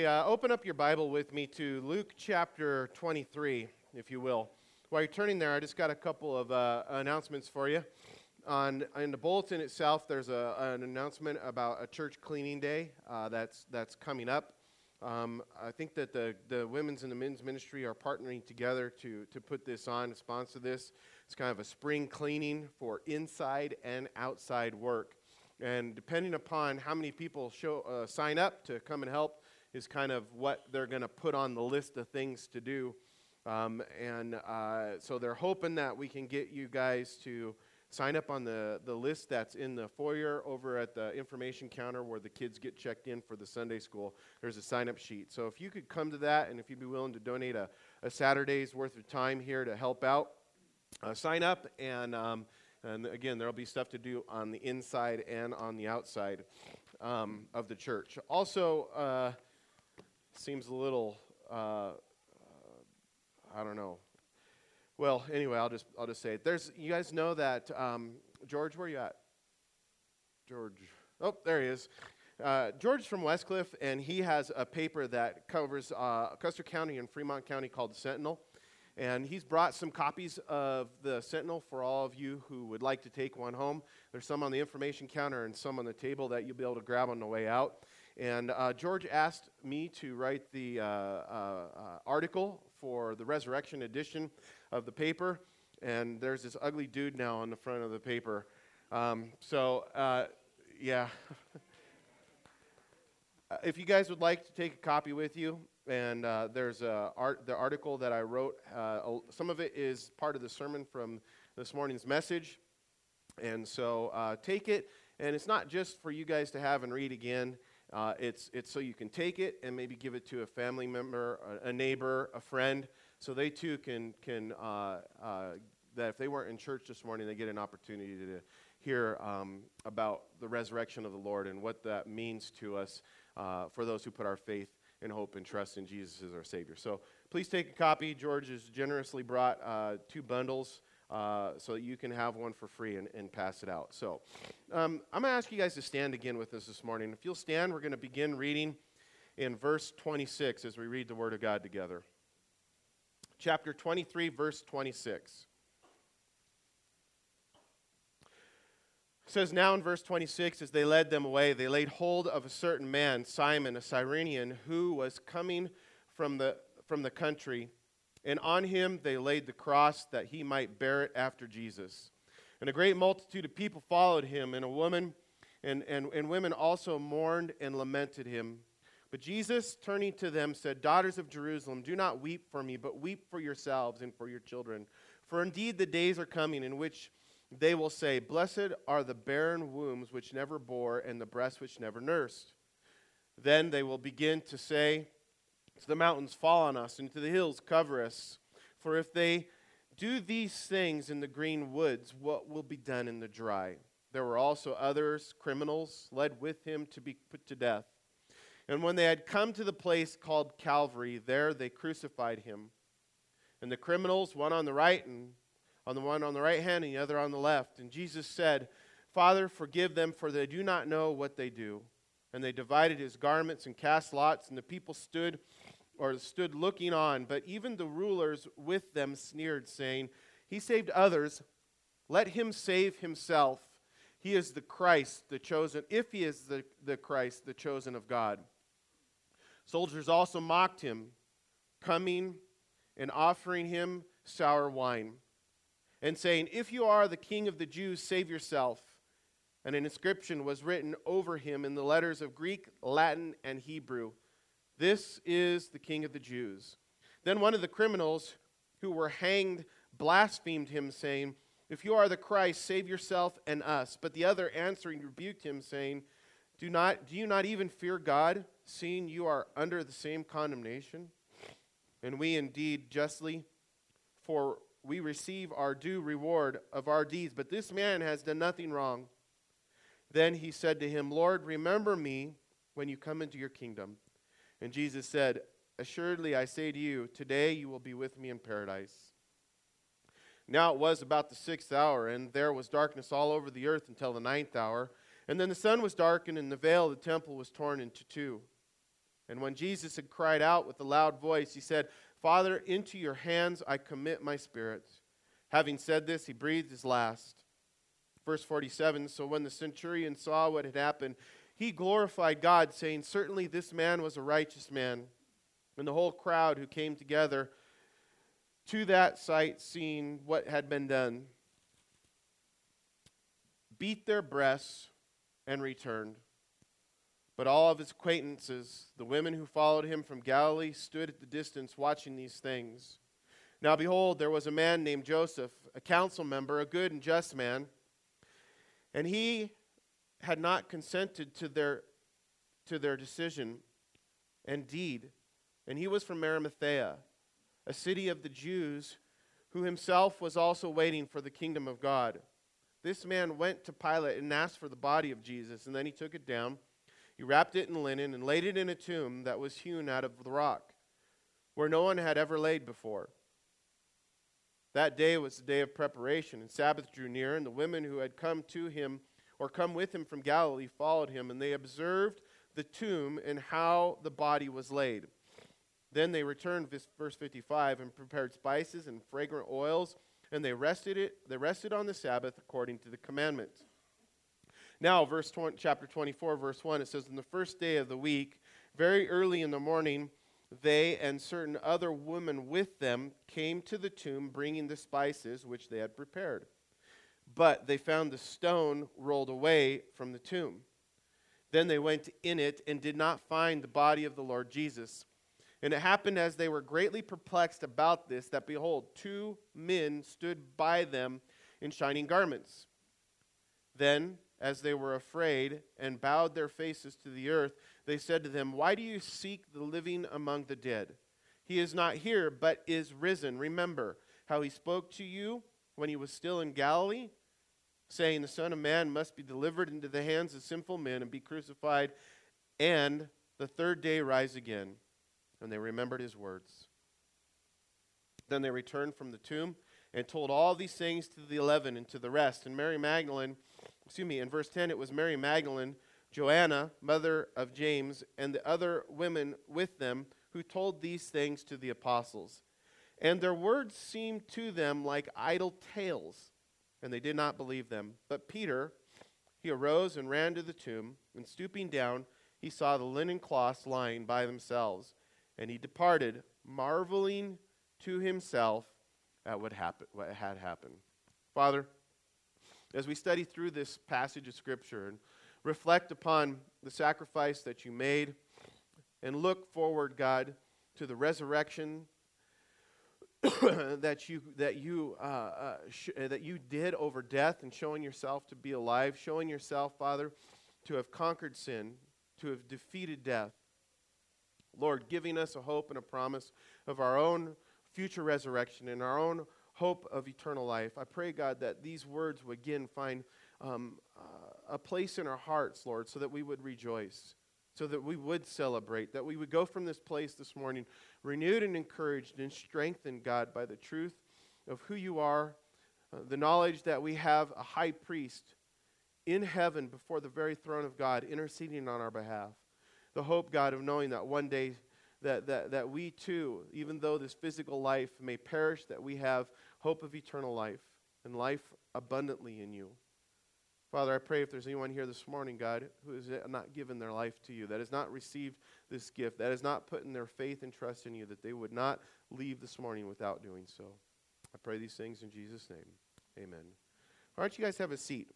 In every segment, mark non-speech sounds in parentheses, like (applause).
Uh, open up your Bible with me to Luke chapter 23, if you will. While you're turning there, I just got a couple of uh, announcements for you. On in the bulletin itself, there's a, an announcement about a church cleaning day uh, that's that's coming up. Um, I think that the, the women's and the men's ministry are partnering together to, to put this on, to sponsor this. It's kind of a spring cleaning for inside and outside work. And depending upon how many people show, uh, sign up to come and help, is kind of what they're going to put on the list of things to do. Um, and uh, so they're hoping that we can get you guys to sign up on the, the list that's in the foyer over at the information counter where the kids get checked in for the Sunday school. There's a sign up sheet. So if you could come to that and if you'd be willing to donate a, a Saturday's worth of time here to help out, uh, sign up. And, um, and again, there'll be stuff to do on the inside and on the outside um, of the church. Also, uh, seems a little, uh, uh, I don't know. Well, anyway, I'll just I'll just say it. There's you guys know that um, George, where you at? George. Oh, there he is. Uh, George's from Westcliffe, and he has a paper that covers uh, Custer County and Fremont County called the Sentinel. And he's brought some copies of the Sentinel for all of you who would like to take one home. There's some on the information counter and some on the table that you'll be able to grab on the way out. And uh, George asked me to write the uh, uh, uh, article for the resurrection edition of the paper. And there's this ugly dude now on the front of the paper. Um, so, uh, yeah. (laughs) if you guys would like to take a copy with you, and uh, there's art, the article that I wrote. Uh, some of it is part of the sermon from this morning's message. And so uh, take it. And it's not just for you guys to have and read again. Uh, it's, it's so you can take it and maybe give it to a family member, a, a neighbor, a friend, so they too can, can uh, uh, that if they weren't in church this morning, they get an opportunity to hear um, about the resurrection of the Lord and what that means to us uh, for those who put our faith and hope and trust in Jesus as our Savior. So please take a copy. George has generously brought uh, two bundles uh, so you can have one for free and, and pass it out. So um, I'm going to ask you guys to stand again with us this morning. If you'll stand, we're going to begin reading in verse 26 as we read the Word of God together. Chapter 23, verse 26. It says now in verse 26 as they led them away they laid hold of a certain man simon a cyrenian who was coming from the from the country and on him they laid the cross that he might bear it after Jesus. And a great multitude of people followed him, and a woman and, and, and women also mourned and lamented him. But Jesus, turning to them, said, Daughters of Jerusalem, do not weep for me, but weep for yourselves and for your children. For indeed the days are coming in which they will say, Blessed are the barren wombs which never bore, and the breasts which never nursed. Then they will begin to say, the mountains, fall on us, and to the hills, cover us. For if they do these things in the green woods, what will be done in the dry? There were also others, criminals, led with him to be put to death. And when they had come to the place called Calvary, there they crucified him. And the criminals, one on the right and on the one on the right hand and the other on the left. And Jesus said, Father, forgive them, for they do not know what they do. And they divided his garments and cast lots, and the people stood or stood looking on, but even the rulers with them sneered, saying, He saved others, let him save himself. He is the Christ, the chosen, if he is the, the Christ, the chosen of God. Soldiers also mocked him, coming and offering him sour wine, and saying, If you are the king of the Jews, save yourself. And an inscription was written over him in the letters of Greek, Latin, and Hebrew this is the King of the Jews. Then one of the criminals who were hanged blasphemed him, saying, If you are the Christ, save yourself and us. But the other answering rebuked him, saying, Do, not, do you not even fear God, seeing you are under the same condemnation? And we indeed justly, for we receive our due reward of our deeds. But this man has done nothing wrong. Then he said to him, Lord, remember me when you come into your kingdom. And Jesus said, Assuredly, I say to you, today you will be with me in paradise. Now it was about the sixth hour, and there was darkness all over the earth until the ninth hour. And then the sun was darkened, and the veil of the temple was torn into two. And when Jesus had cried out with a loud voice, he said, Father, into your hands I commit my spirit. Having said this, he breathed his last. Verse 47 So when the centurion saw what had happened, he glorified God, saying, Certainly this man was a righteous man. And the whole crowd who came together to that sight, seeing what had been done, beat their breasts and returned. But all of his acquaintances, the women who followed him from Galilee, stood at the distance watching these things. Now behold, there was a man named Joseph, a council member, a good and just man, and he had not consented to their, to their decision and deed. And he was from Arimathea, a city of the Jews, who himself was also waiting for the kingdom of God. This man went to Pilate and asked for the body of Jesus, and then he took it down. He wrapped it in linen and laid it in a tomb that was hewn out of the rock, where no one had ever laid before. That day was the day of preparation, and Sabbath drew near, and the women who had come to him or come with him from Galilee followed him, and they observed the tomb and how the body was laid. Then they returned, verse 55, and prepared spices and fragrant oils, and they rested it. They rested on the Sabbath according to the commandment. Now, verse 20, chapter 24, verse 1, it says, "In the first day of the week, very early in the morning, they and certain other women with them came to the tomb, bringing the spices which they had prepared." But they found the stone rolled away from the tomb. Then they went in it and did not find the body of the Lord Jesus. And it happened as they were greatly perplexed about this that behold, two men stood by them in shining garments. Then, as they were afraid and bowed their faces to the earth, they said to them, Why do you seek the living among the dead? He is not here, but is risen. Remember how he spoke to you when he was still in Galilee saying, The Son of Man must be delivered into the hands of sinful men and be crucified, and the third day rise again. And they remembered his words. Then they returned from the tomb and told all these things to the eleven and to the rest. And Mary Magdalene, excuse me, in verse 10, it was Mary Magdalene, Joanna, mother of James, and the other women with them who told these things to the apostles. And their words seemed to them like idle tales and they did not believe them. But Peter, he arose and ran to the tomb, and stooping down, he saw the linen cloths lying by themselves. And he departed, marveling to himself at what, happened, what had happened. Father, as we study through this passage of Scripture and reflect upon the sacrifice that you made, and look forward, God, to the resurrection (coughs) that you that you uh, uh, sh- uh, that you did over death and showing yourself to be alive, showing yourself, Father, to have conquered sin, to have defeated death. Lord, giving us a hope and a promise of our own future resurrection and our own hope of eternal life. I pray, God, that these words would again find um, uh, a place in our hearts, Lord, so that we would rejoice so that we would celebrate, that we would go from this place this morning renewed and encouraged and strengthened, God, by the truth of who you are, uh, the knowledge that we have a high priest in heaven before the very throne of God interceding on our behalf. The hope, God, of knowing that one day that, that, that we too, even though this physical life may perish, that we have hope of eternal life and life abundantly in you. Father, I pray if there's anyone here this morning, God, who has not given their life to you, that has not received this gift, that has not put in their faith and trust in you, that they would not leave this morning without doing so. I pray these things in Jesus' name. Amen. Why don't you guys have a seat?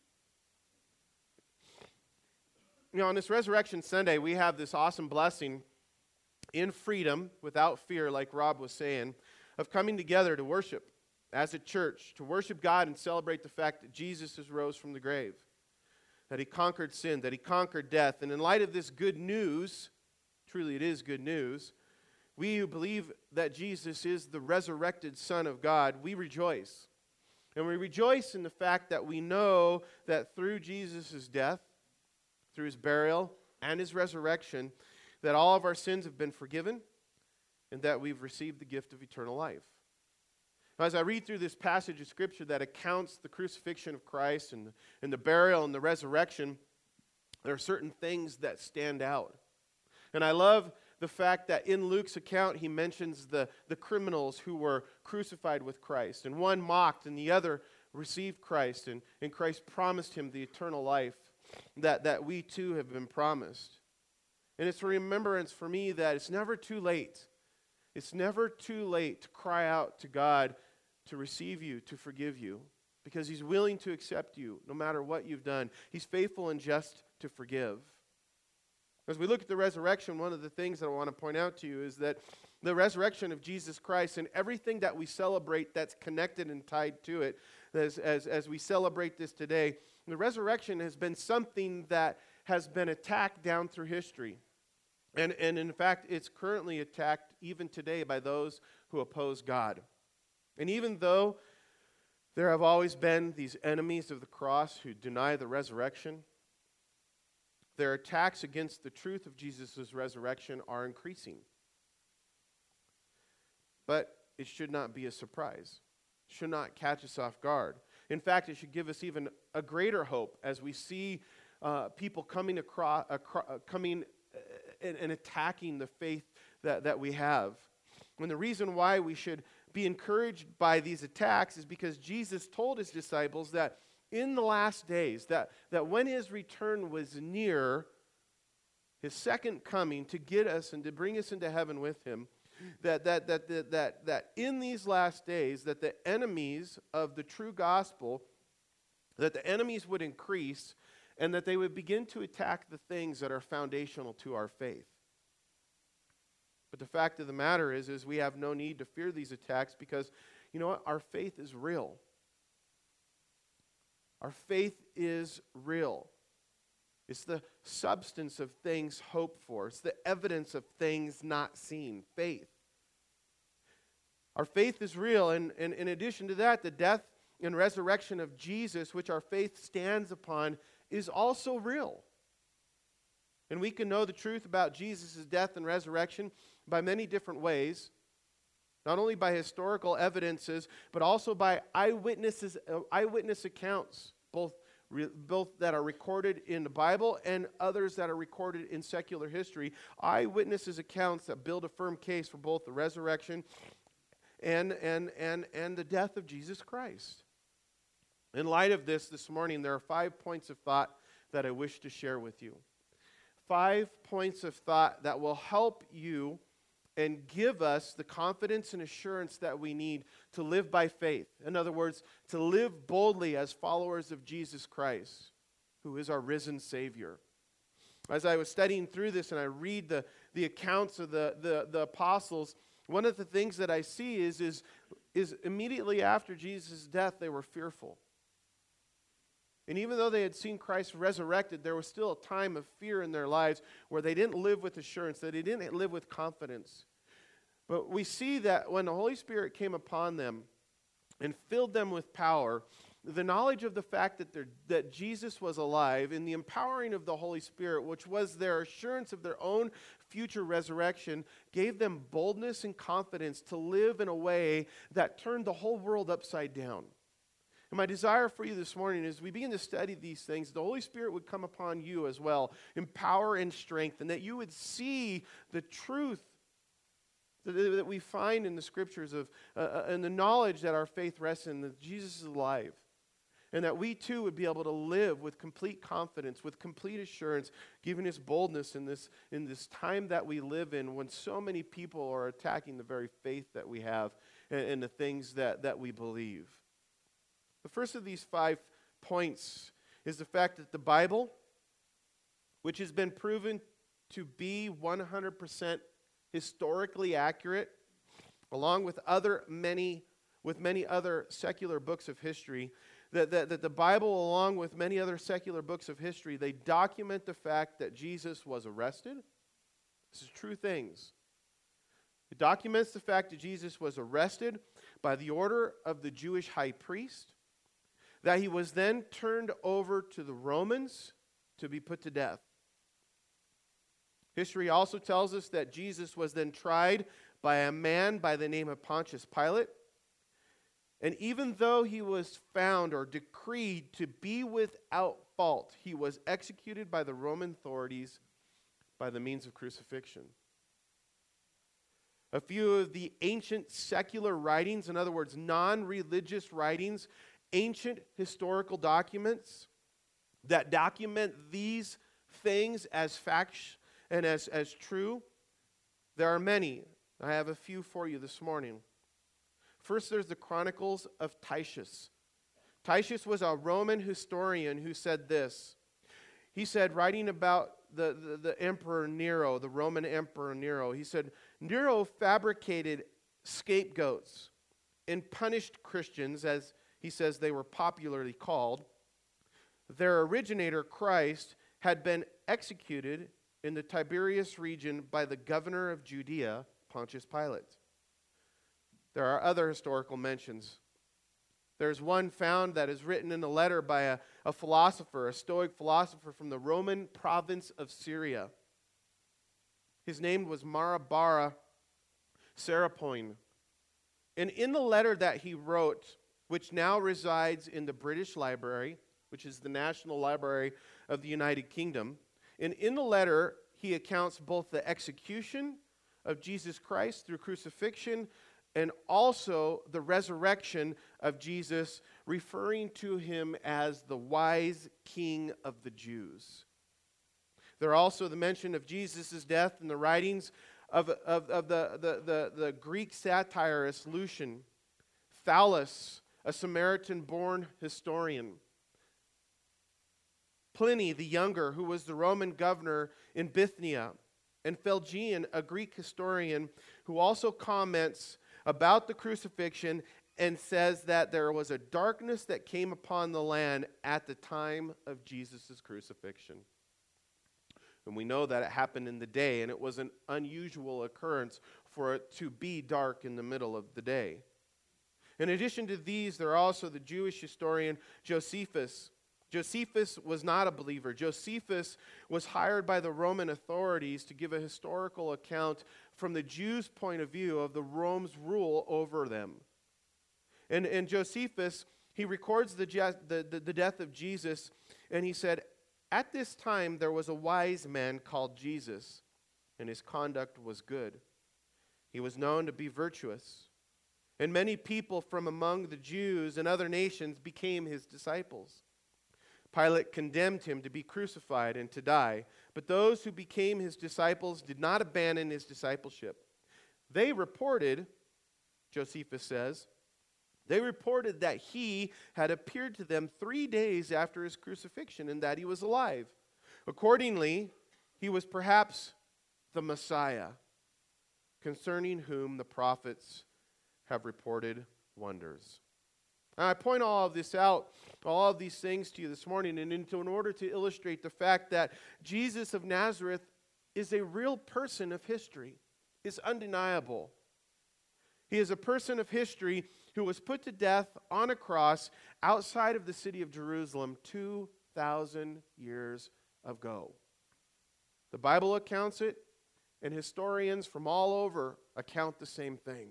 You know, on this Resurrection Sunday, we have this awesome blessing in freedom, without fear, like Rob was saying, of coming together to worship as a church to worship God and celebrate the fact that Jesus has rose from the grave, that he conquered sin, that he conquered death. And in light of this good news, truly it is good news, we who believe that Jesus is the resurrected Son of God, we rejoice. And we rejoice in the fact that we know that through Jesus' death, through his burial, and his resurrection, that all of our sins have been forgiven and that we've received the gift of eternal life. As I read through this passage of Scripture that accounts the crucifixion of Christ and, and the burial and the resurrection, there are certain things that stand out. And I love the fact that in Luke's account he mentions the, the criminals who were crucified with Christ. And one mocked and the other received Christ. And, and Christ promised him the eternal life that, that we too have been promised. And it's a remembrance for me that it's never too late. It's never too late to cry out to God to receive you, to forgive you, because He's willing to accept you no matter what you've done. He's faithful and just to forgive. As we look at the resurrection, one of the things that I want to point out to you is that the resurrection of Jesus Christ and everything that we celebrate that's connected and tied to it, as, as, as we celebrate this today, the resurrection has been something that has been attacked down through history. And, and in fact, it's currently attacked even today by those who oppose God. And even though there have always been these enemies of the cross who deny the resurrection, their attacks against the truth of Jesus' resurrection are increasing. But it should not be a surprise, it should not catch us off guard. In fact, it should give us even a greater hope as we see uh, people coming across, across uh, coming uh, and, and attacking the faith that, that we have. And the reason why we should be encouraged by these attacks is because Jesus told his disciples that in the last days, that, that when his return was near, his second coming to get us and to bring us into heaven with him, that, that, that, that, that, that in these last days, that the enemies of the true gospel, that the enemies would increase and that they would begin to attack the things that are foundational to our faith. But the fact of the matter is, is we have no need to fear these attacks because, you know what? Our faith is real. Our faith is real. It's the substance of things hoped for. It's the evidence of things not seen. Faith. Our faith is real. And, and in addition to that, the death and resurrection of Jesus, which our faith stands upon, is also real. And we can know the truth about Jesus' death and resurrection by many different ways, not only by historical evidences, but also by eyewitnesses, uh, eyewitness accounts, both, both that are recorded in the Bible and others that are recorded in secular history. Eyewitnesses accounts that build a firm case for both the resurrection and, and, and, and the death of Jesus Christ. In light of this, this morning, there are five points of thought that I wish to share with you. Five points of thought that will help you and give us the confidence and assurance that we need to live by faith. In other words, to live boldly as followers of Jesus Christ, who is our risen Savior. As I was studying through this and I read the, the accounts of the, the, the apostles, one of the things that I see is, is, is immediately after Jesus' death, they were fearful. And even though they had seen Christ resurrected, there was still a time of fear in their lives where they didn't live with assurance, that they didn't live with confidence. But we see that when the Holy Spirit came upon them and filled them with power, the knowledge of the fact that, that Jesus was alive and the empowering of the Holy Spirit, which was their assurance of their own future resurrection, gave them boldness and confidence to live in a way that turned the whole world upside down. And my desire for you this morning is we begin to study these things, the Holy Spirit would come upon you as well, in power and strength, and that you would see the truth that, we find in the scriptures of, uh, uh, and the knowledge that our faith rests in, that Jesus is alive. And that we too would be able to live with complete confidence, with complete assurance, given his boldness in this, in this time that we live in when so many people are attacking the very faith that we have and, and the things that, that we believe. The first of these five points is the fact that the Bible, which has been proven to be 100% historically accurate, along with other many with many other secular books of history, that, that, that the Bible, along with many other secular books of history, they document the fact that Jesus was arrested. This is true things. It documents the fact that Jesus was arrested by the order of the Jewish high priest that he was then turned over to the Romans to be put to death. History also tells us that Jesus was then tried by a man by the name of Pontius Pilate. And even though he was found or decreed to be without fault, he was executed by the Roman authorities by the means of crucifixion. A few of the ancient secular writings, in other words, non religious writings, ancient historical documents that document these things as facts and as, as true. There are many. I have a few for you this morning. First, there's the Chronicles of Tacitus. Tacitus was a Roman historian who said this. He said, writing about the, the, the, Emperor Nero, the Roman Emperor Nero, he said, Nero fabricated scapegoats and punished Christians, as he says they were popularly called. Their originator, Christ, had been executed in the Tiberias region by the governor of Judea, Pontius Pilate. There are other historical mentions. There's one found that is written in a letter by a, a philosopher, a Stoic philosopher from the Roman province of Syria. His name was Mara bar Serapion. And in the letter that he wrote, which now resides in the British Library, which is the National Library of the United Kingdom, and in the letter, he accounts both the execution of Jesus Christ through crucifixion and also the resurrection of Jesus, referring to him as the wise king of the Jews. There are also the mention of Jesus' death in the writings of, of, of the, the, the, the Greek satirist Lucian, Thallus, a Samaritan born historian. Pliny the Younger, who was the Roman governor in Bithynia, and Phlegon, a Greek historian, who also comments about the crucifixion and says that there was a darkness that came upon the land at the time of Jesus' crucifixion. And we know that it happened in the day, and it was an unusual occurrence for it to be dark in the middle of the day. In addition to these, there are also the Jewish historian Josephus. Josephus was not a believer. Josephus was hired by the Roman authorities to give a historical account from the Jews' point of view of the Rome's rule over them. And, and Josephus, he records the, the, the, the death of Jesus, and he said, at this time, there was a wise man called Jesus, and his conduct was good. He was known to be virtuous. And many people from among the Jews and other nations became his disciples. Pilate condemned him to be crucified and to die, but those who became his disciples did not abandon his discipleship. They reported, Josephus says, they reported that he had appeared to them three days after his crucifixion and that he was alive. Accordingly, he was perhaps the Messiah, concerning whom the prophets have reported wonders. And I point all of this out, all of these things to you this morning, and into in order to illustrate the fact that Jesus of Nazareth is a real person of history, is undeniable. He is a person of history who was put to death on a cross outside of the city of Jerusalem 2,000 years ago. The Bible accounts it, and historians from all over account the same thing.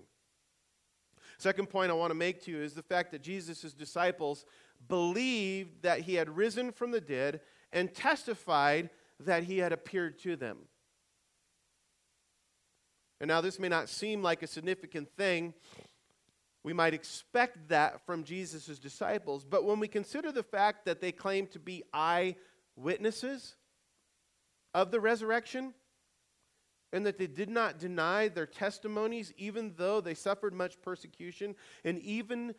Second point I want to make to you is the fact that Jesus' disciples believed that he had risen from the dead and testified that he had appeared to them. And now, this may not seem like a significant thing, we might expect that from Jesus' disciples. But when we consider the fact that they claim to be eyewitnesses of the resurrection, and that they did not deny their testimonies, even though they suffered much persecution, and even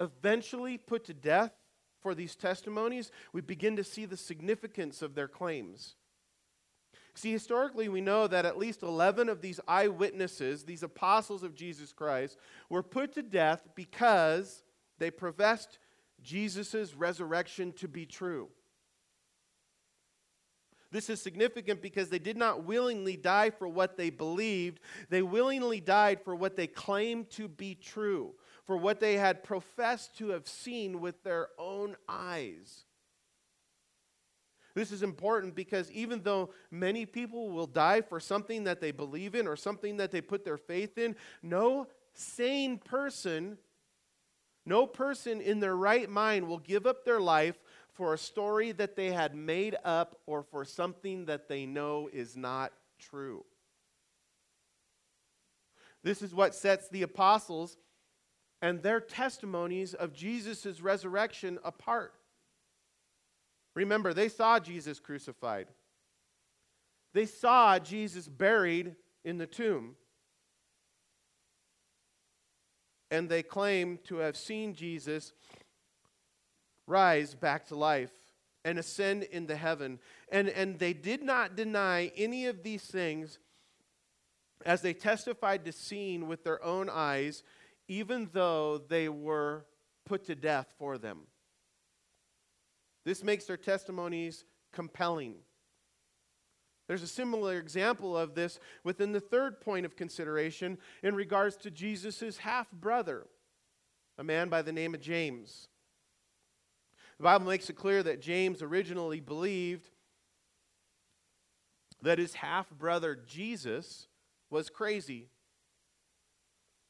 eventually put to death for these testimonies, we begin to see the significance of their claims. See, historically, we know that at least 11 of these eyewitnesses, these apostles of Jesus Christ, were put to death because they professed Jesus' resurrection to be true. This is significant because they did not willingly die for what they believed. They willingly died for what they claimed to be true, for what they had professed to have seen with their own eyes. This is important because even though many people will die for something that they believe in or something that they put their faith in, no sane person, no person in their right mind will give up their life for a story that they had made up or for something that they know is not true. This is what sets the apostles and their testimonies of Jesus' resurrection apart. Remember, they saw Jesus crucified, they saw Jesus buried in the tomb. And they claim to have seen Jesus rise back to life and ascend into heaven. And, and they did not deny any of these things as they testified to seeing with their own eyes, even though they were put to death for them. This makes their testimonies compelling. There's a similar example of this within the third point of consideration in regards to Jesus' half brother, a man by the name of James. The Bible makes it clear that James originally believed that his half brother Jesus was crazy.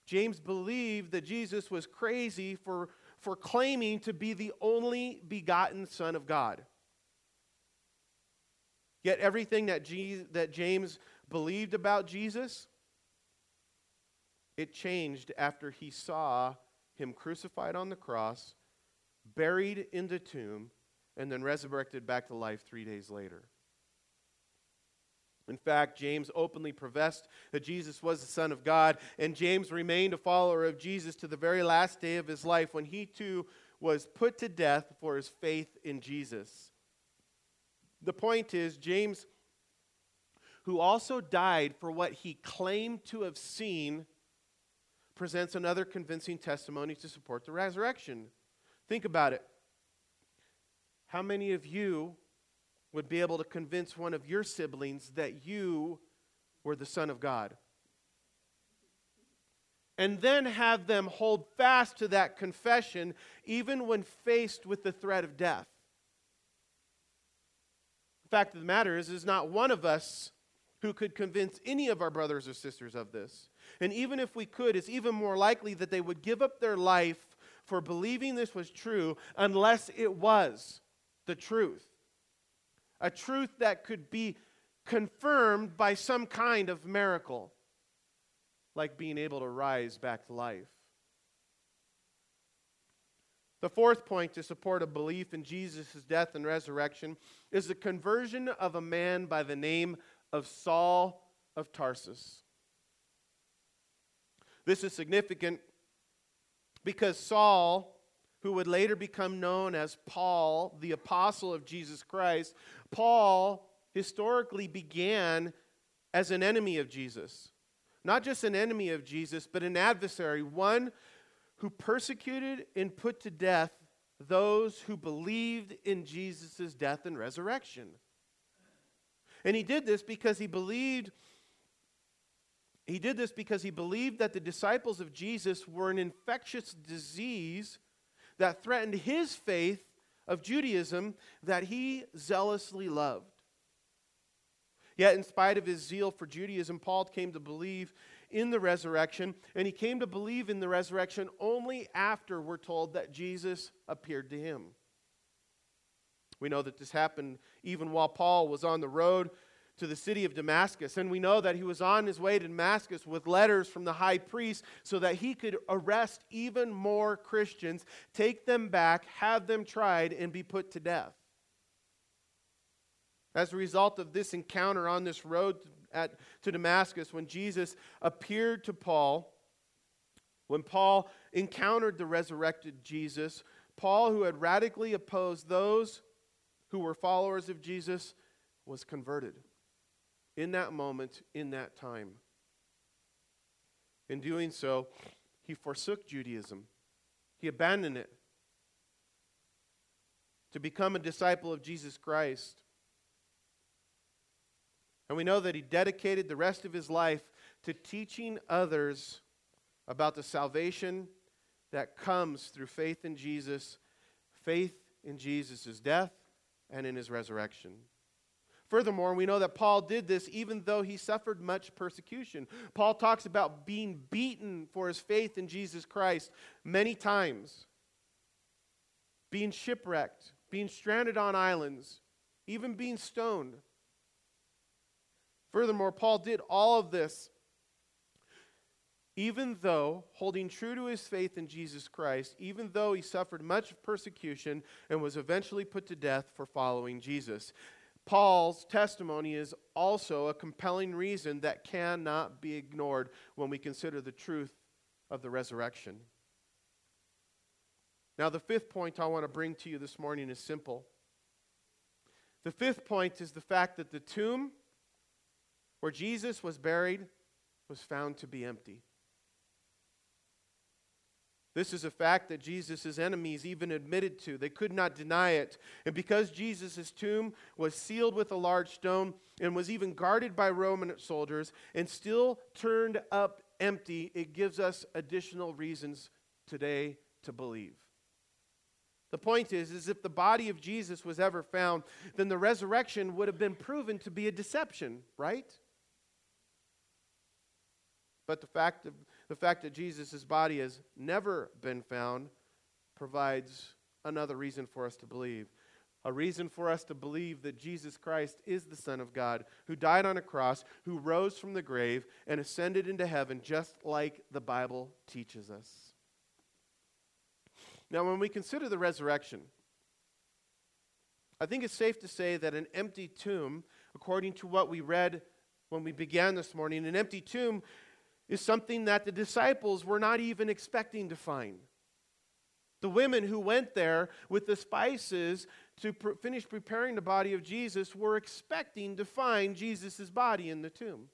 James believed that Jesus was crazy for, for claiming to be the only begotten Son of God. Yet everything that, that James believed about Jesus, it changed after he saw him crucified on the cross, buried in the tomb, and then resurrected back to life three days later. In fact, James openly professed that Jesus was the Son of God, and James remained a follower of Jesus to the very last day of his life when he too was put to death for his faith in Jesus. The point is, James, who also died for what he claimed to have seen, presents another convincing testimony to support the resurrection. Think about it. How many of you would be able to convince one of your siblings that you were the Son of God. And then have them hold fast to that confession even when faced with the threat of death. The fact of the matter is, is not one of us who could convince any of our brothers or sisters of this. And even if we could, it's even more likely that they would give up their life for believing this was true unless it was the truth a truth that could be confirmed by some kind of miracle, like being able to rise back to life. The fourth point to support a belief in Jesus' death and resurrection is the conversion of a man by the name of Saul of Tarsus. This is significant because Saul who would later become known as Paul, the apostle of Jesus Christ, Paul historically began as an enemy of Jesus. Not just an enemy of Jesus, but an adversary, one who persecuted and put to death those who believed in Jesus' death and resurrection. And he did this because he believed he did this because he believed that the disciples of Jesus were an infectious disease that threatened his faith of Judaism that he zealously loved. Yet, in spite of his zeal for Judaism, Paul came to believe in the resurrection, and he came to believe in the resurrection only after we're told that Jesus appeared to him. We know that this happened even while Paul was on the road to the city of Damascus. And we know that he was on his way to Damascus with letters from the high priest so that he could arrest even more Christians, take them back, have them tried, and be put to death. As a result of this encounter on this road at, to Damascus, when Jesus appeared to Paul, when Paul encountered the resurrected Jesus, Paul, who had radically opposed those who were followers of Jesus, was converted in that moment, in that time. In doing so, he forsook Judaism, he abandoned it to become a disciple of Jesus Christ. And we know that he dedicated the rest of his life to teaching others about the salvation that comes through faith in Jesus, faith in Jesus' death and in his resurrection. Furthermore, we know that Paul did this even though he suffered much persecution. Paul talks about being beaten for his faith in Jesus Christ many times, being shipwrecked, being stranded on islands, even being stoned. Furthermore, Paul did all of this even though holding true to his faith in Jesus Christ, even though he suffered much persecution and was eventually put to death for following Jesus. Paul's testimony is also a compelling reason that cannot be ignored when we consider the truth of the resurrection. Now, the fifth point I want to bring to you this morning is simple. The fifth point is the fact that the tomb where Jesus was buried was found to be empty. This is a fact that Jesus' enemies even admitted to. They could not deny it. And because Jesus' tomb was sealed with a large stone and was even guarded by Roman soldiers and still turned up empty, it gives us additional reasons today to believe. The point is, is if the body of Jesus was ever found, then the resurrection would have been proven to be a deception, right? But the fact, of, the fact that Jesus' body has never been found provides another reason for us to believe. A reason for us to believe that Jesus Christ is the Son of God, who died on a cross, who rose from the grave, and ascended into heaven, just like the Bible teaches us. Now, when we consider the resurrection, I think it's safe to say that an empty tomb, according to what we read when we began this morning, an empty tomb is something that the disciples were not even expecting to find. The women who went there with the spices to finish preparing the body of Jesus were expecting to find Jesus' body in the tomb.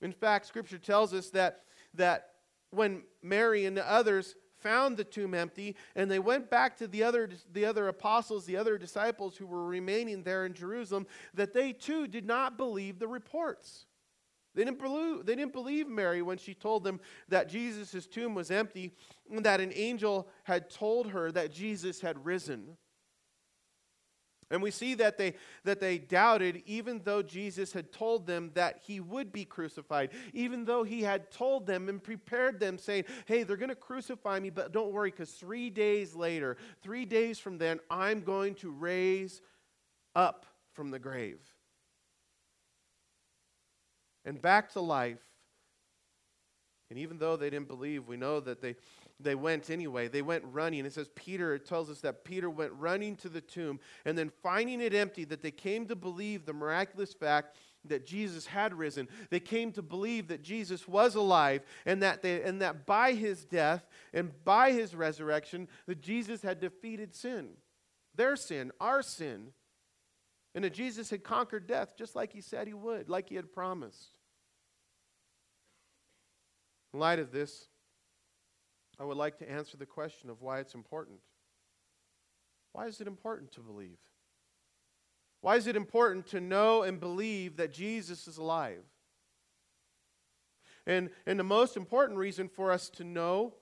In fact, Scripture tells us that, that when Mary and the others found the tomb empty and they went back to the other, the other apostles, the other disciples who were remaining there in Jerusalem, that they too did not believe the reports. They didn't, believe, they didn't believe Mary when she told them that Jesus' tomb was empty and that an angel had told her that Jesus had risen. And we see that they, that they doubted, even though Jesus had told them that he would be crucified, even though he had told them and prepared them, saying, Hey, they're going to crucify me, but don't worry, because three days later, three days from then, I'm going to raise up from the grave and back to life. And even though they didn't believe, we know that they, they went anyway. They went running. It says Peter, it tells us that Peter went running to the tomb and then finding it empty, that they came to believe the miraculous fact that Jesus had risen. They came to believe that Jesus was alive and that, they, and that by his death and by his resurrection, that Jesus had defeated sin. Their sin, our sin. And that Jesus had conquered death just like he said he would, like he had promised. In light of this, I would like to answer the question of why it's important. Why is it important to believe? Why is it important to know and believe that Jesus is alive? And, and the most important reason for us to know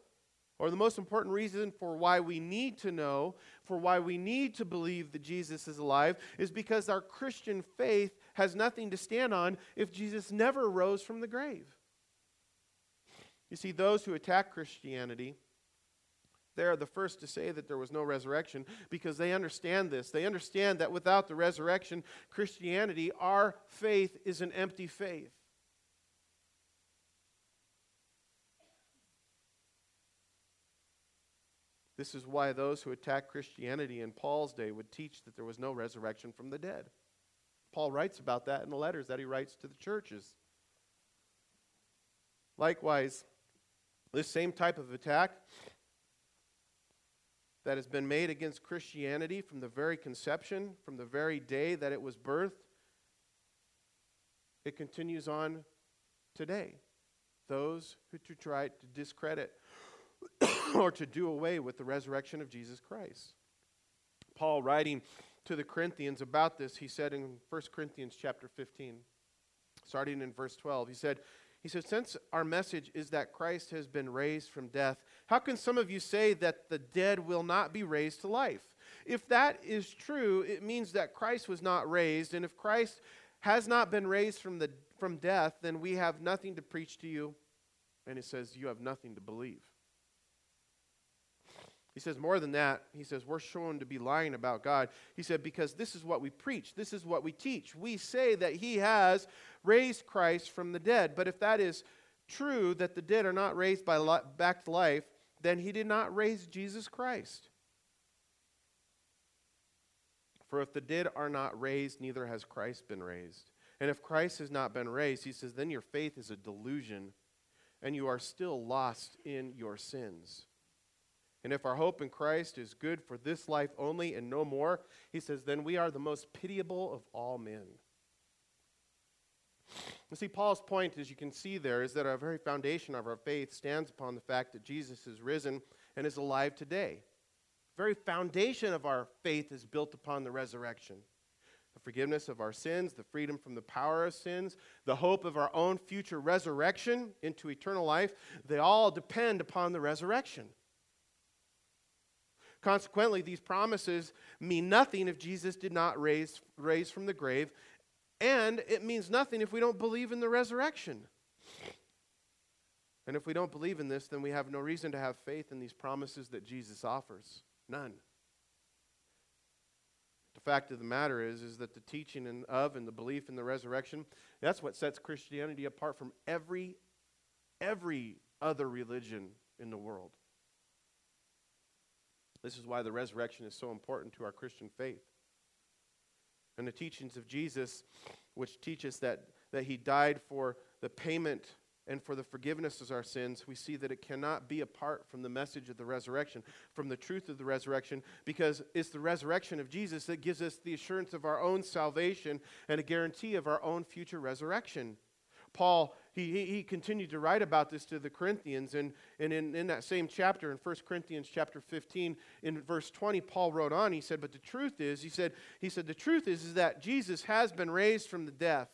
or the most important reason for why we need to know, for why we need to believe that Jesus is alive, is because our Christian faith has nothing to stand on if Jesus never rose from the grave. You see, those who attack Christianity, they are the first to say that there was no resurrection because they understand this. They understand that without the resurrection, Christianity, our faith, is an empty faith. This is why those who attack Christianity in Paul's day would teach that there was no resurrection from the dead. Paul writes about that in the letters that he writes to the churches. Likewise, this same type of attack that has been made against Christianity from the very conception, from the very day that it was birthed, it continues on today. Those who try to discredit (coughs) or to do away with the resurrection of Jesus Christ. Paul writing to the Corinthians about this, he said in 1 Corinthians chapter 15, starting in verse 12, he said, he said, Since our message is that Christ has been raised from death, how can some of you say that the dead will not be raised to life? If that is true, it means that Christ was not raised. And if Christ has not been raised from, the, from death, then we have nothing to preach to you. And it says, You have nothing to believe. He says more than that. He says, We're shown to be lying about God. He said, Because this is what we preach, this is what we teach. We say that He has raised Christ from the dead. But if that is true that the dead are not raised by li- back to life, then he did not raise Jesus Christ. For if the dead are not raised, neither has Christ been raised. And if Christ has not been raised, he says, then your faith is a delusion, and you are still lost in your sins. And if our hope in Christ is good for this life only and no more, he says, then we are the most pitiable of all men. You see, Paul's point, as you can see there, is that our very foundation of our faith stands upon the fact that Jesus is risen and is alive today. The very foundation of our faith is built upon the resurrection. The forgiveness of our sins, the freedom from the power of sins, the hope of our own future resurrection into eternal life, they all depend upon the resurrection. Consequently, these promises mean nothing if Jesus did not raise, raise from the grave, and it means nothing if we don't believe in the resurrection. And if we don't believe in this, then we have no reason to have faith in these promises that Jesus offers. None. The fact of the matter is, is that the teaching of and the belief in the resurrection, that's what sets Christianity apart from every, every other religion in the world. This is why the resurrection is so important to our Christian faith. And the teachings of Jesus, which teach us that, that he died for the payment and for the forgiveness of our sins, we see that it cannot be apart from the message of the resurrection, from the truth of the resurrection, because it's the resurrection of Jesus that gives us the assurance of our own salvation and a guarantee of our own future resurrection. Paul, he, he, he, continued to write about this to the Corinthians. And, and in, in that same chapter, in 1 Corinthians chapter 15, in verse 20, Paul wrote on, he said, But the truth is, he said, he said, the truth is, is that Jesus has been raised from the death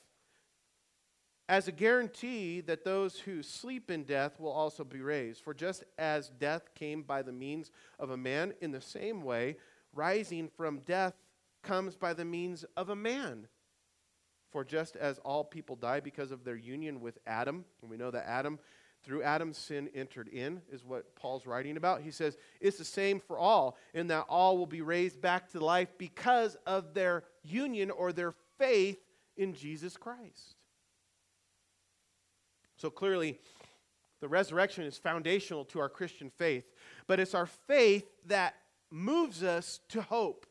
as a guarantee that those who sleep in death will also be raised. For just as death came by the means of a man, in the same way, rising from death comes by the means of a man. For just as all people die because of their union with Adam, and we know that Adam, through Adam's sin, entered in, is what Paul's writing about. He says it's the same for all, in that all will be raised back to life because of their union or their faith in Jesus Christ. So clearly, the resurrection is foundational to our Christian faith, but it's our faith that moves us to hope.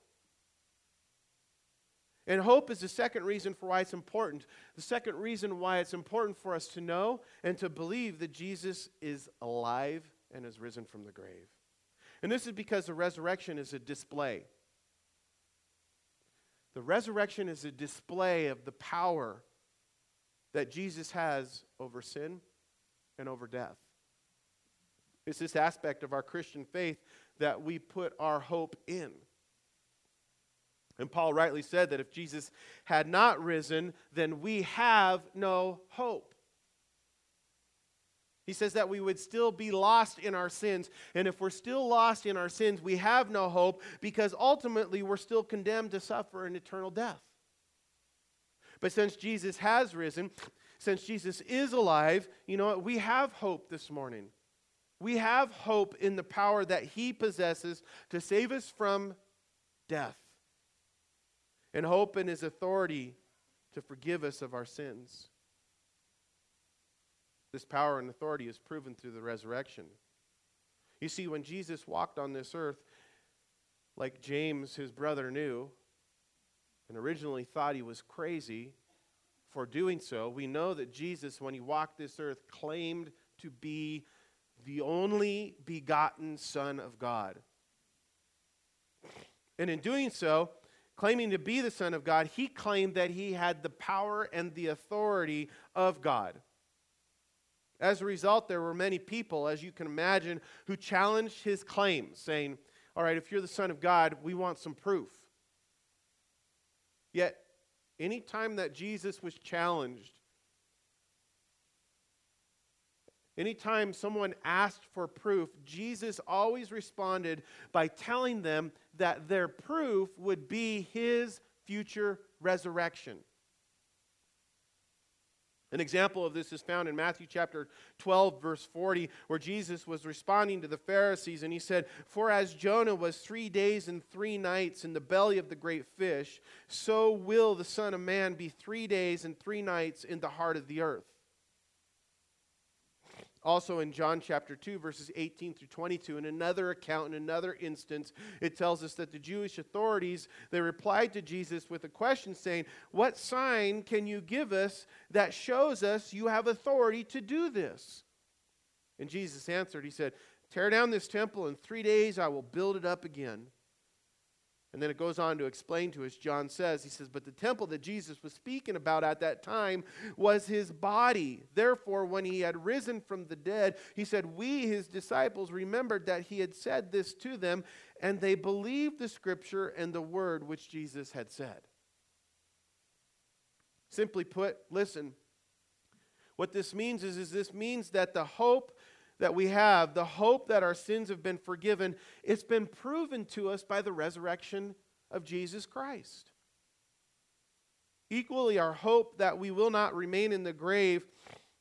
And hope is the second reason for why it's important. The second reason why it's important for us to know and to believe that Jesus is alive and has risen from the grave. And this is because the resurrection is a display. The resurrection is a display of the power that Jesus has over sin and over death. It's this aspect of our Christian faith that we put our hope in. And Paul rightly said that if Jesus had not risen, then we have no hope. He says that we would still be lost in our sins. And if we're still lost in our sins, we have no hope because ultimately we're still condemned to suffer an eternal death. But since Jesus has risen, since Jesus is alive, you know what? We have hope this morning. We have hope in the power that he possesses to save us from death and hope in his authority to forgive us of our sins. This power and authority is proven through the resurrection. You see, when Jesus walked on this earth, like James, his brother, knew, and originally thought he was crazy for doing so, we know that Jesus, when he walked this earth, claimed to be the only begotten Son of God. And in doing so, claiming to be the Son of God, he claimed that he had the power and the authority of God. As a result, there were many people, as you can imagine, who challenged his claims, saying, All right, if you're the Son of God, we want some proof. Yet, anytime that Jesus was challenged, anytime someone asked for proof, Jesus always responded by telling them that their proof would be his future resurrection. An example of this is found in Matthew chapter 12, verse 40, where Jesus was responding to the Pharisees and he said, For as Jonah was three days and three nights in the belly of the great fish, so will the Son of Man be three days and three nights in the heart of the earth. Also in John chapter 2, verses 18 through 22, in another account, in another instance, it tells us that the Jewish authorities, they replied to Jesus with a question saying, What sign can you give us that shows us you have authority to do this? And Jesus answered, He said, Tear down this temple, in three days I will build it up again. And then it goes on to explain to us, John says, he says, But the temple that Jesus was speaking about at that time was his body. Therefore, when he had risen from the dead, he said, We, his disciples, remembered that he had said this to them, and they believed the scripture and the word which Jesus had said. Simply put, listen, what this means is, is this means that the hope that we have, the hope that our sins have been forgiven, it's been proven to us by the resurrection of Jesus Christ. Equally, our hope that we will not remain in the grave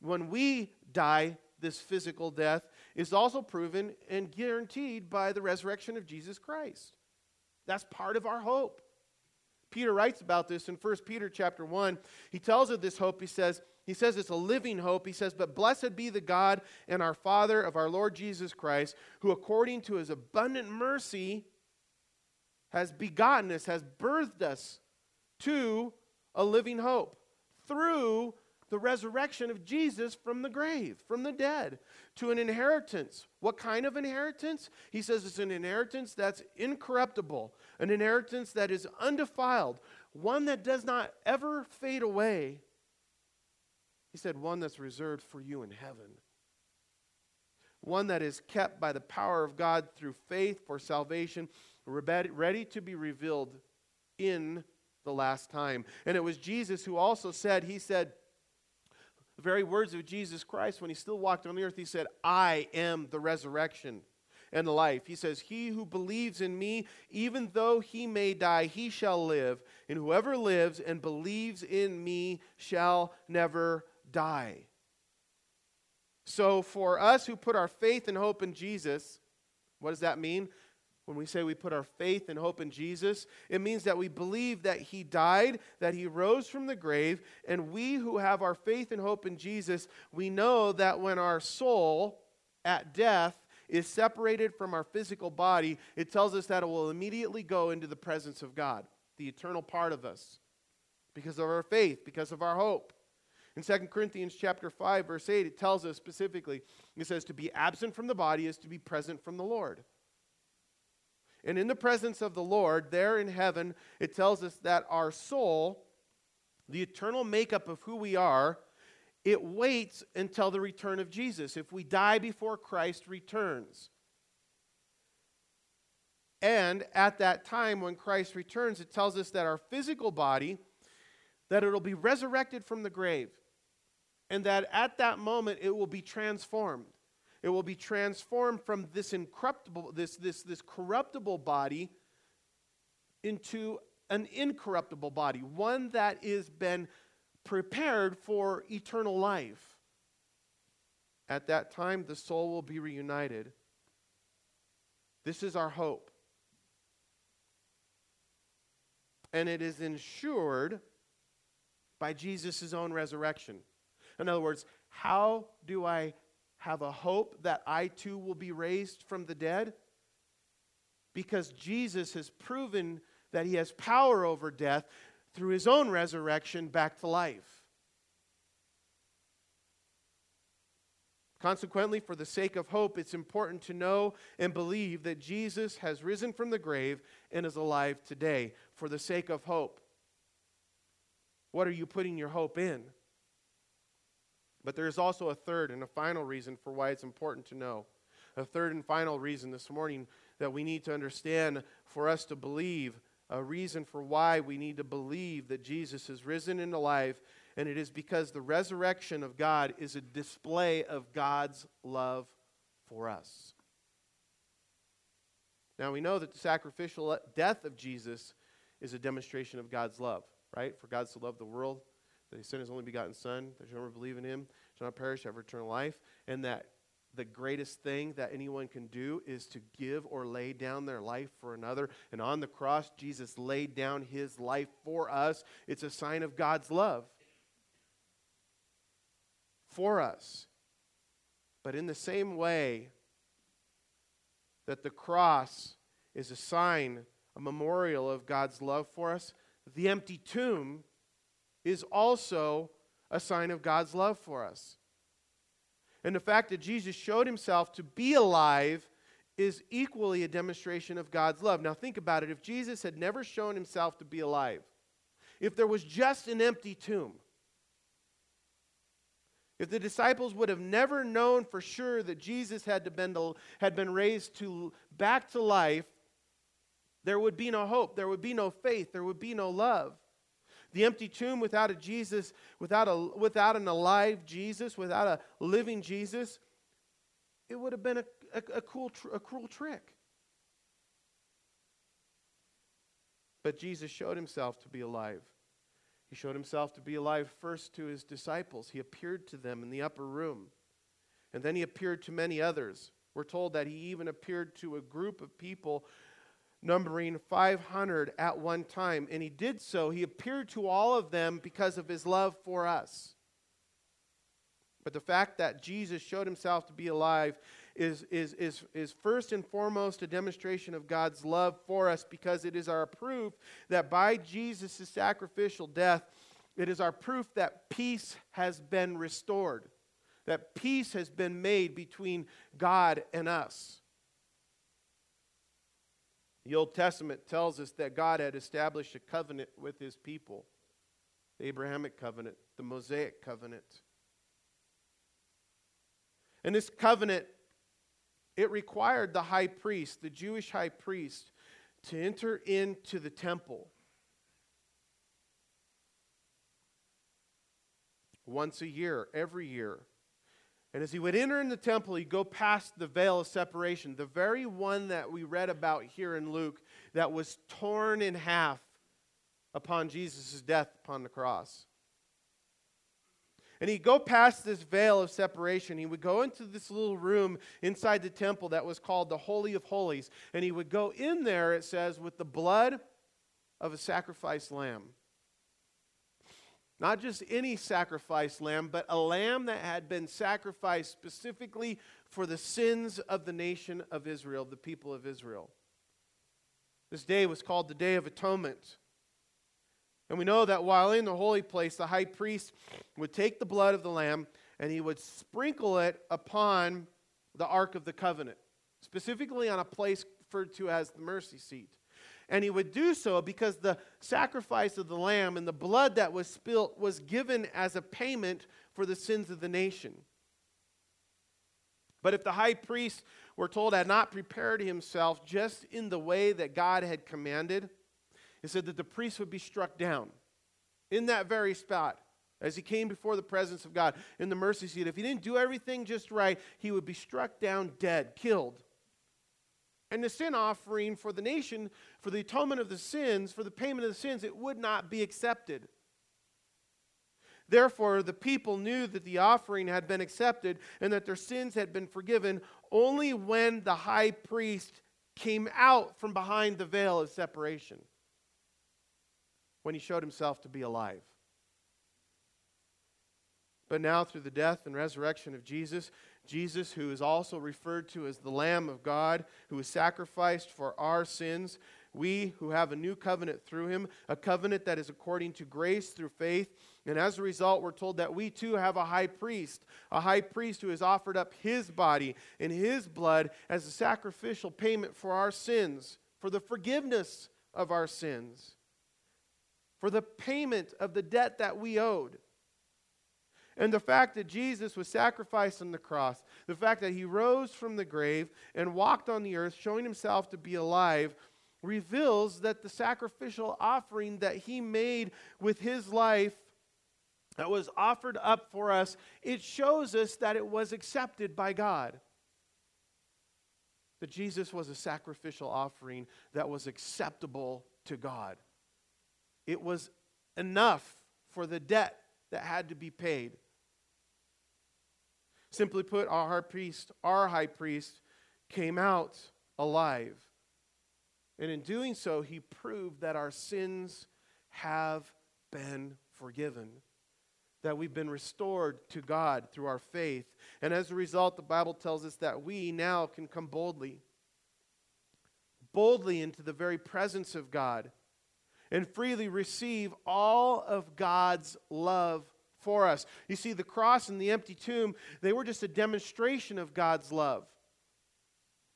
when we die this physical death is also proven and guaranteed by the resurrection of Jesus Christ. That's part of our hope. Peter writes about this in 1 Peter chapter 1. He tells of this hope. He says, he says it's a living hope. He says, But blessed be the God and our Father of our Lord Jesus Christ, who according to his abundant mercy has begotten us, has birthed us to a living hope through the resurrection of Jesus from the grave, from the dead, to an inheritance. What kind of inheritance? He says it's an inheritance that's incorruptible, an inheritance that is undefiled, one that does not ever fade away. He said, one that's reserved for you in heaven. One that is kept by the power of God through faith for salvation, ready to be revealed in the last time. And it was Jesus who also said, He said, the very words of Jesus Christ when he still walked on the earth, he said, I am the resurrection and the life. He says, He who believes in me, even though he may die, he shall live. And whoever lives and believes in me shall never die. So, for us who put our faith and hope in Jesus, what does that mean? When we say we put our faith and hope in Jesus, it means that we believe that He died, that He rose from the grave, and we who have our faith and hope in Jesus, we know that when our soul at death is separated from our physical body, it tells us that it will immediately go into the presence of God, the eternal part of us, because of our faith, because of our hope. In 2 Corinthians chapter 5 verse 8 it tells us specifically it says to be absent from the body is to be present from the Lord. And in the presence of the Lord, there in heaven, it tells us that our soul, the eternal makeup of who we are, it waits until the return of Jesus. If we die before Christ returns. And at that time, when Christ returns, it tells us that our physical body, that it'll be resurrected from the grave. And that at that moment, it will be transformed. It will be transformed from this incorruptible, this, this, this corruptible body into an incorruptible body, one that is been prepared for eternal life. At that time, the soul will be reunited. This is our hope. And it is ensured by Jesus' own resurrection. In other words, how do I have a hope that I too will be raised from the dead? Because Jesus has proven that he has power over death through his own resurrection back to life. Consequently, for the sake of hope, it's important to know and believe that Jesus has risen from the grave and is alive today. For the sake of hope. What are you putting your hope in? But there's also a third and a final reason for why it's important to know. A third and final reason this morning that we need to understand for us to believe, a reason for why we need to believe that Jesus is risen and alive, and it is because the resurrection of God is a display of God's love for us. Now we know that the sacrificial death of Jesus is a demonstration of God's love, right? For God so loved the world that he sent his only begotten Son, that whoever believe in him shall not perish, have eternal life, and that the greatest thing that anyone can do is to give or lay down their life for another. And on the cross, Jesus laid down his life for us. It's a sign of God's love for us. But in the same way that the cross is a sign, a memorial of God's love for us, the empty tomb is also a sign of God's love for us. And the fact that Jesus showed himself to be alive is equally a demonstration of God's love. Now, think about it. If Jesus had never shown himself to be alive, if there was just an empty tomb, if the disciples would have never known for sure that Jesus had, been, had been raised to, back to life, there would be no hope, there would be no faith, there would be no love. The empty tomb without a Jesus, without, a, without an alive Jesus, without a living Jesus, it would have been a, a, a cool, a cruel trick. But Jesus showed himself to be alive. He showed himself to be alive first to his disciples. He appeared to them in the upper room. And then he appeared to many others. We're told that he even appeared to a group of people numbering 500 at one time. And he did so. He appeared to all of them because of his love for us. But the fact that Jesus showed himself to be alive is, is, is, is first and foremost a demonstration of God's love for us because it is our proof that by Jesus' sacrificial death, it is our proof that peace has been restored, that peace has been made between God and us. The Old Testament tells us that God had established a covenant with his people the Abrahamic covenant, the Mosaic covenant. And this covenant, it required the high priest, the Jewish high priest, to enter into the temple once a year, every year. And as he would enter in the temple, he'd go past the veil of separation, the very one that we read about here in Luke that was torn in half upon Jesus' death upon the cross. And he'd go past this veil of separation. He would go into this little room inside the temple that was called the Holy of Holies. And he would go in there, it says, with the blood of a sacrificed lamb. Not just any sacrificed lamb, but a lamb that had been sacrificed specifically for the sins of the nation of Israel, the people of Israel. This day was called the Day of Atonement. And we know that while in the holy place, the high priest would take the blood of the lamb and he would sprinkle it upon the Ark of the Covenant, specifically on a place referred to as the mercy seat. And he would do so because the sacrifice of the lamb and the blood that was spilt was given as a payment for the sins of the nation. But if the high priest, we're told, had not prepared himself just in the way that God had commanded, it said that the priest would be struck down in that very spot as he came before the presence of God in the mercy seat. If he didn't do everything just right, he would be struck down dead, killed. And the sin offering for the nation, for the atonement of the sins, for the payment of the sins, it would not be accepted. Therefore, the people knew that the offering had been accepted and that their sins had been forgiven only when the high priest came out from behind the veil of separation, when he showed himself to be alive. But now, through the death and resurrection of Jesus, Jesus, who is also referred to as the Lamb of God, who was sacrificed for our sins, we who have a new covenant through him, a covenant that is according to grace through faith. And as a result, we're told that we too have a high priest, a high priest who has offered up his body and his blood as a sacrificial payment for our sins, for the forgiveness of our sins, for the payment of the debt that we owed. And the fact that Jesus was sacrificed on the cross, the fact that he rose from the grave and walked on the earth, showing himself to be alive, reveals that the sacrificial offering that he made with his life that was offered up for us, it shows us that it was accepted by God. That Jesus was a sacrificial offering that was acceptable to God. It was enough for the debt that had to be paid. Simply put, our high priest, our high priest, came out alive. And in doing so, he proved that our sins have been forgiven. that we've been restored to God through our faith. And as a result, the Bible tells us that we now can come boldly, boldly into the very presence of God and freely receive all of God's love for us. You see, the cross and the empty tomb, they were just a demonstration of God's love.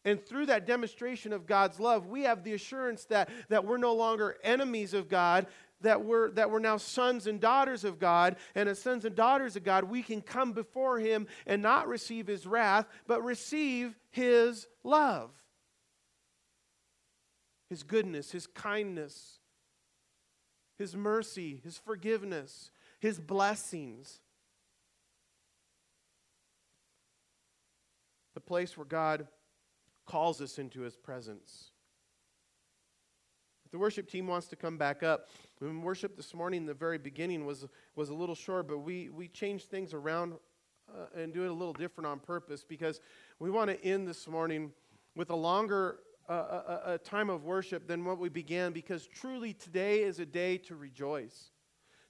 And through that demonstration of God's love, we have the assurance that, that we're no longer enemies of God, that we're, that we're now sons and daughters of God. And as sons and daughters of God, we can come before Him and not receive His wrath, but receive His love, His goodness, His kindness, His mercy, His forgiveness, His blessings. The place where God calls us into His presence. If the worship team wants to come back up, when worship this morning, the very beginning was, was a little short, but we, we changed things around uh, and do it a little different on purpose because we want to end this morning with a longer uh, a, uh, uh, a time of worship than what we began because truly today is a day to rejoice.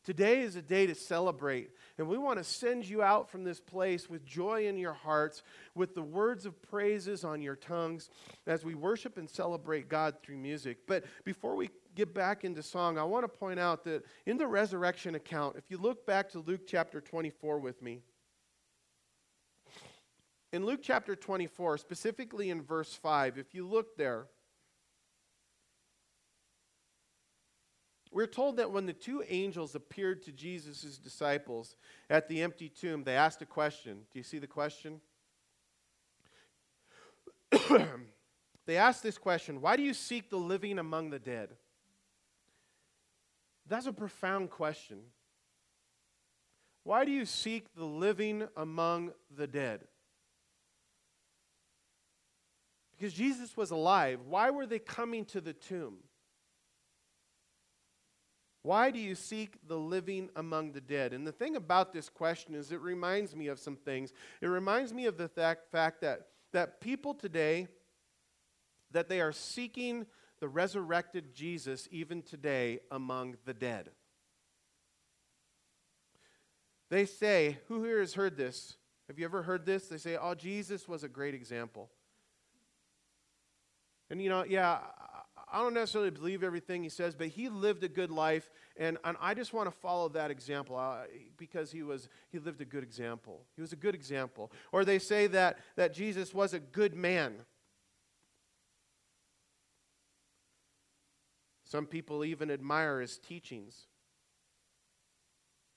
Today is a day to celebrate. And we want to send you out from this place with joy in your hearts, with the words of praises on your tongues as we worship and celebrate God through music. But before we get back into song, I want to point out that in the resurrection account, if you look back to Luke chapter 24 with me, in Luke chapter 24, specifically in verse 5, if you look there, We're told that when the two angels appeared to Jesus' disciples at the empty tomb, they asked a question. Do you see the question? (clears throat) they asked this question Why do you seek the living among the dead? That's a profound question. Why do you seek the living among the dead? Because Jesus was alive. Why were they coming to the tomb? Why do you seek the living among the dead? And the thing about this question is it reminds me of some things. It reminds me of the fact, fact that, that people today, that they are seeking the resurrected Jesus even today among the dead. They say, who here has heard this? Have you ever heard this? They say, oh, Jesus was a great example. And you know, yeah, I don't necessarily believe everything he says, but he lived a good life, and, and I just want to follow that example uh, because he, was, he lived a good example. He was a good example. Or they say that, that Jesus was a good man. Some people even admire his teachings.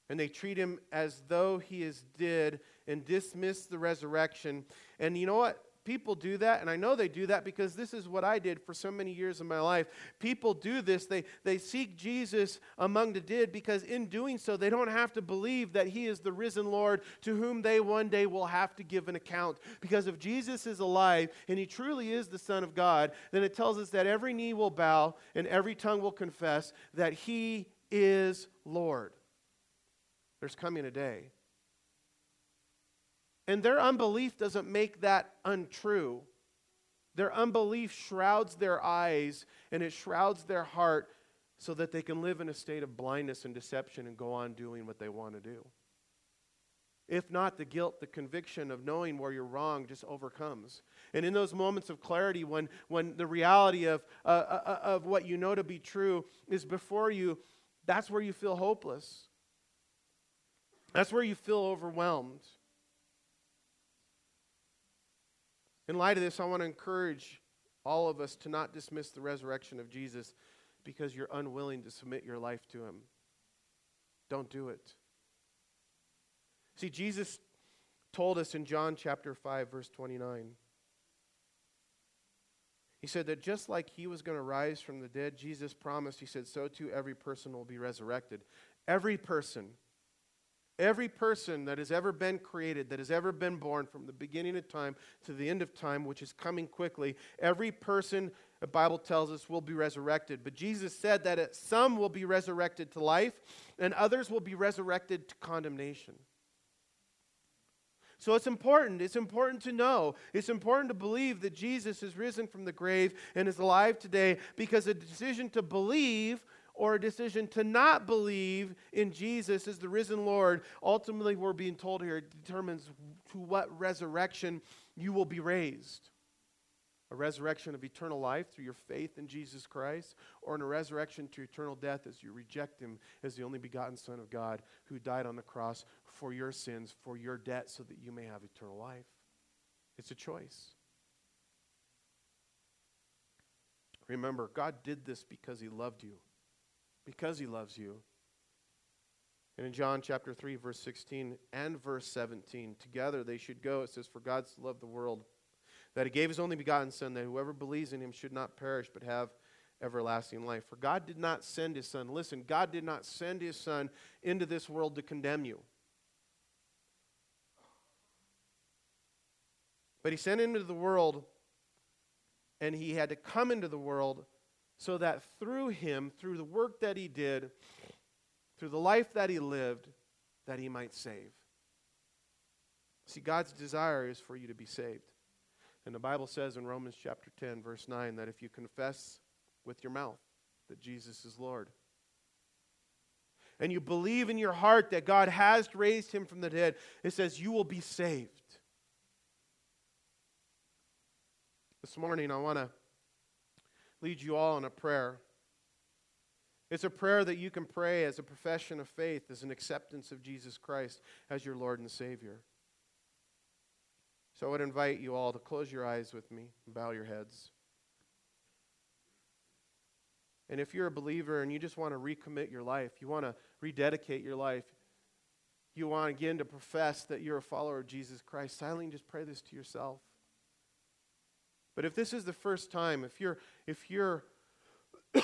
And they treat him as though he is dead and dismiss the resurrection. And you know what? People do that, and I know they do that because this is what I did for so many years of my life. People do this. They, they seek Jesus among the dead because in doing so, they don't have to believe that he is the risen Lord to whom they one day will have to give an account. Because if Jesus is alive and he truly is the Son of God, then it tells us that every knee will bow and every tongue will confess that he is Lord. There's coming a day and their unbelief doesn't make that untrue. Their unbelief shrouds their eyes and it shrouds their heart so that they can live in a state of blindness and deception and go on doing what they want to do. If not, the guilt, the conviction of knowing where you're wrong just overcomes. And in those moments of clarity, when, when the reality of, uh, uh, uh of what you know to be true is before you, that's where you feel hopeless. That's where you feel overwhelmed. In light of this, I want to encourage all of us to not dismiss the resurrection of Jesus because you're unwilling to submit your life to Him. Don't do it. See, Jesus told us in John chapter 5, verse 29. He said that just like he was going to rise from the dead, Jesus promised, he said, so too every person will be resurrected. Every person. Every person that has ever been created, that has ever been born from the beginning of time to the end of time, which is coming quickly, every person, the Bible tells us, will be resurrected. But Jesus said that some will be resurrected to life, and others will be resurrected to condemnation. So it's important. It's important to know. It's important to believe that Jesus is risen from the grave and is alive today because a decision to believe or a decision to not believe in Jesus as the risen Lord, ultimately, we're being told here, determines to what resurrection you will be raised. A resurrection of eternal life through your faith in Jesus Christ, or in a resurrection to eternal death as you reject Him as the only begotten Son of God who died on the cross for your sins, for your debt, so that you may have eternal life. It's a choice. Remember, God did this because He loved you because he loves you. And in John chapter 3, verse 16 and verse 17, together they should go. It says, For God so loved the world that he gave his only begotten Son, that whoever believes in him should not perish but have everlasting life. For God did not send his Son. Listen, God did not send his Son into this world to condemn you. But he sent him into the world, and he had to come into the world so that through him, through the work that he did, through the life that he lived, that he might save. See, God's desire is for you to be saved. And the Bible says in Romans chapter 10, verse 9, that if you confess with your mouth that Jesus is Lord, and you believe in your heart that God has raised him from the dead, it says you will be saved. This morning, I want to lead you all in a prayer. It's a prayer that you can pray as a profession of faith, as an acceptance of Jesus Christ as your Lord and Savior. So I would invite you all to close your eyes with me and bow your heads. And if you're a believer and you just want to recommit your life, you want to rededicate your life, you want again to profess that you're a follower of Jesus Christ, silently just pray this to yourself. But if this is the first time, if you're, if you're (clears throat)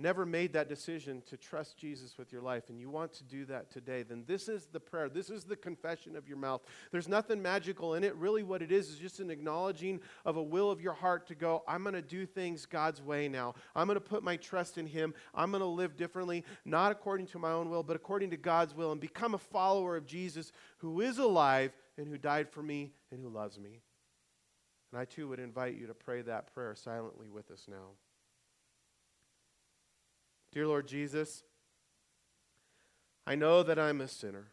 never made that decision to trust Jesus with your life and you want to do that today, then this is the prayer. This is the confession of your mouth. There's nothing magical in it. Really, what it is is just an acknowledging of a will of your heart to go, I'm going to do things God's way now. I'm going to put my trust in Him. I'm going to live differently, not according to my own will, but according to God's will, and become a follower of Jesus who is alive and who died for me and who loves me. And I too would invite you to pray that prayer silently with us now. Dear Lord Jesus, I know that I'm a sinner.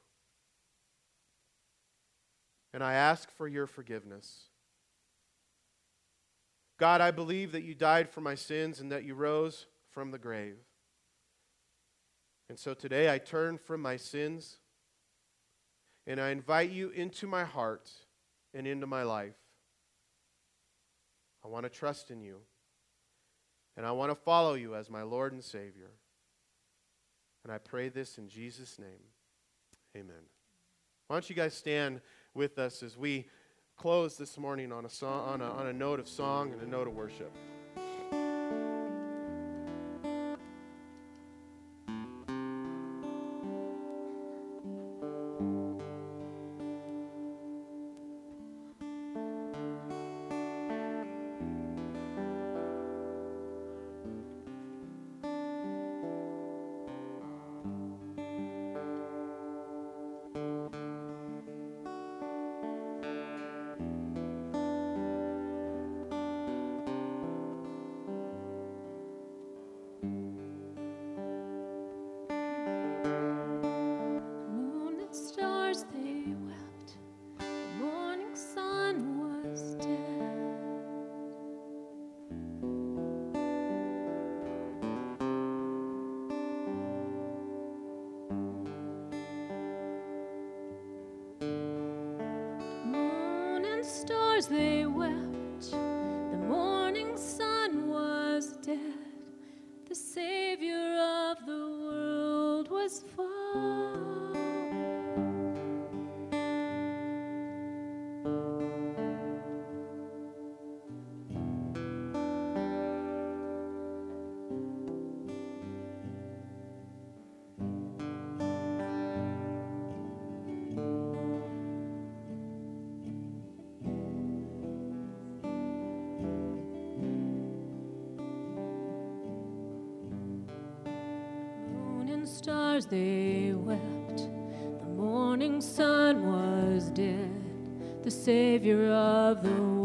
And I ask for your forgiveness. God, I believe that you died for my sins and that you rose from the grave. And so today I turn from my sins and I invite you into my heart and into my life. I want to trust in you. And I want to follow you as my Lord and Savior. And I pray this in Jesus' name. Amen. Why don't you guys stand with us as we close this morning on a, song, on a, on a note of song and a note of worship. Stars they wept. The morning sun was dead. The Savior of the world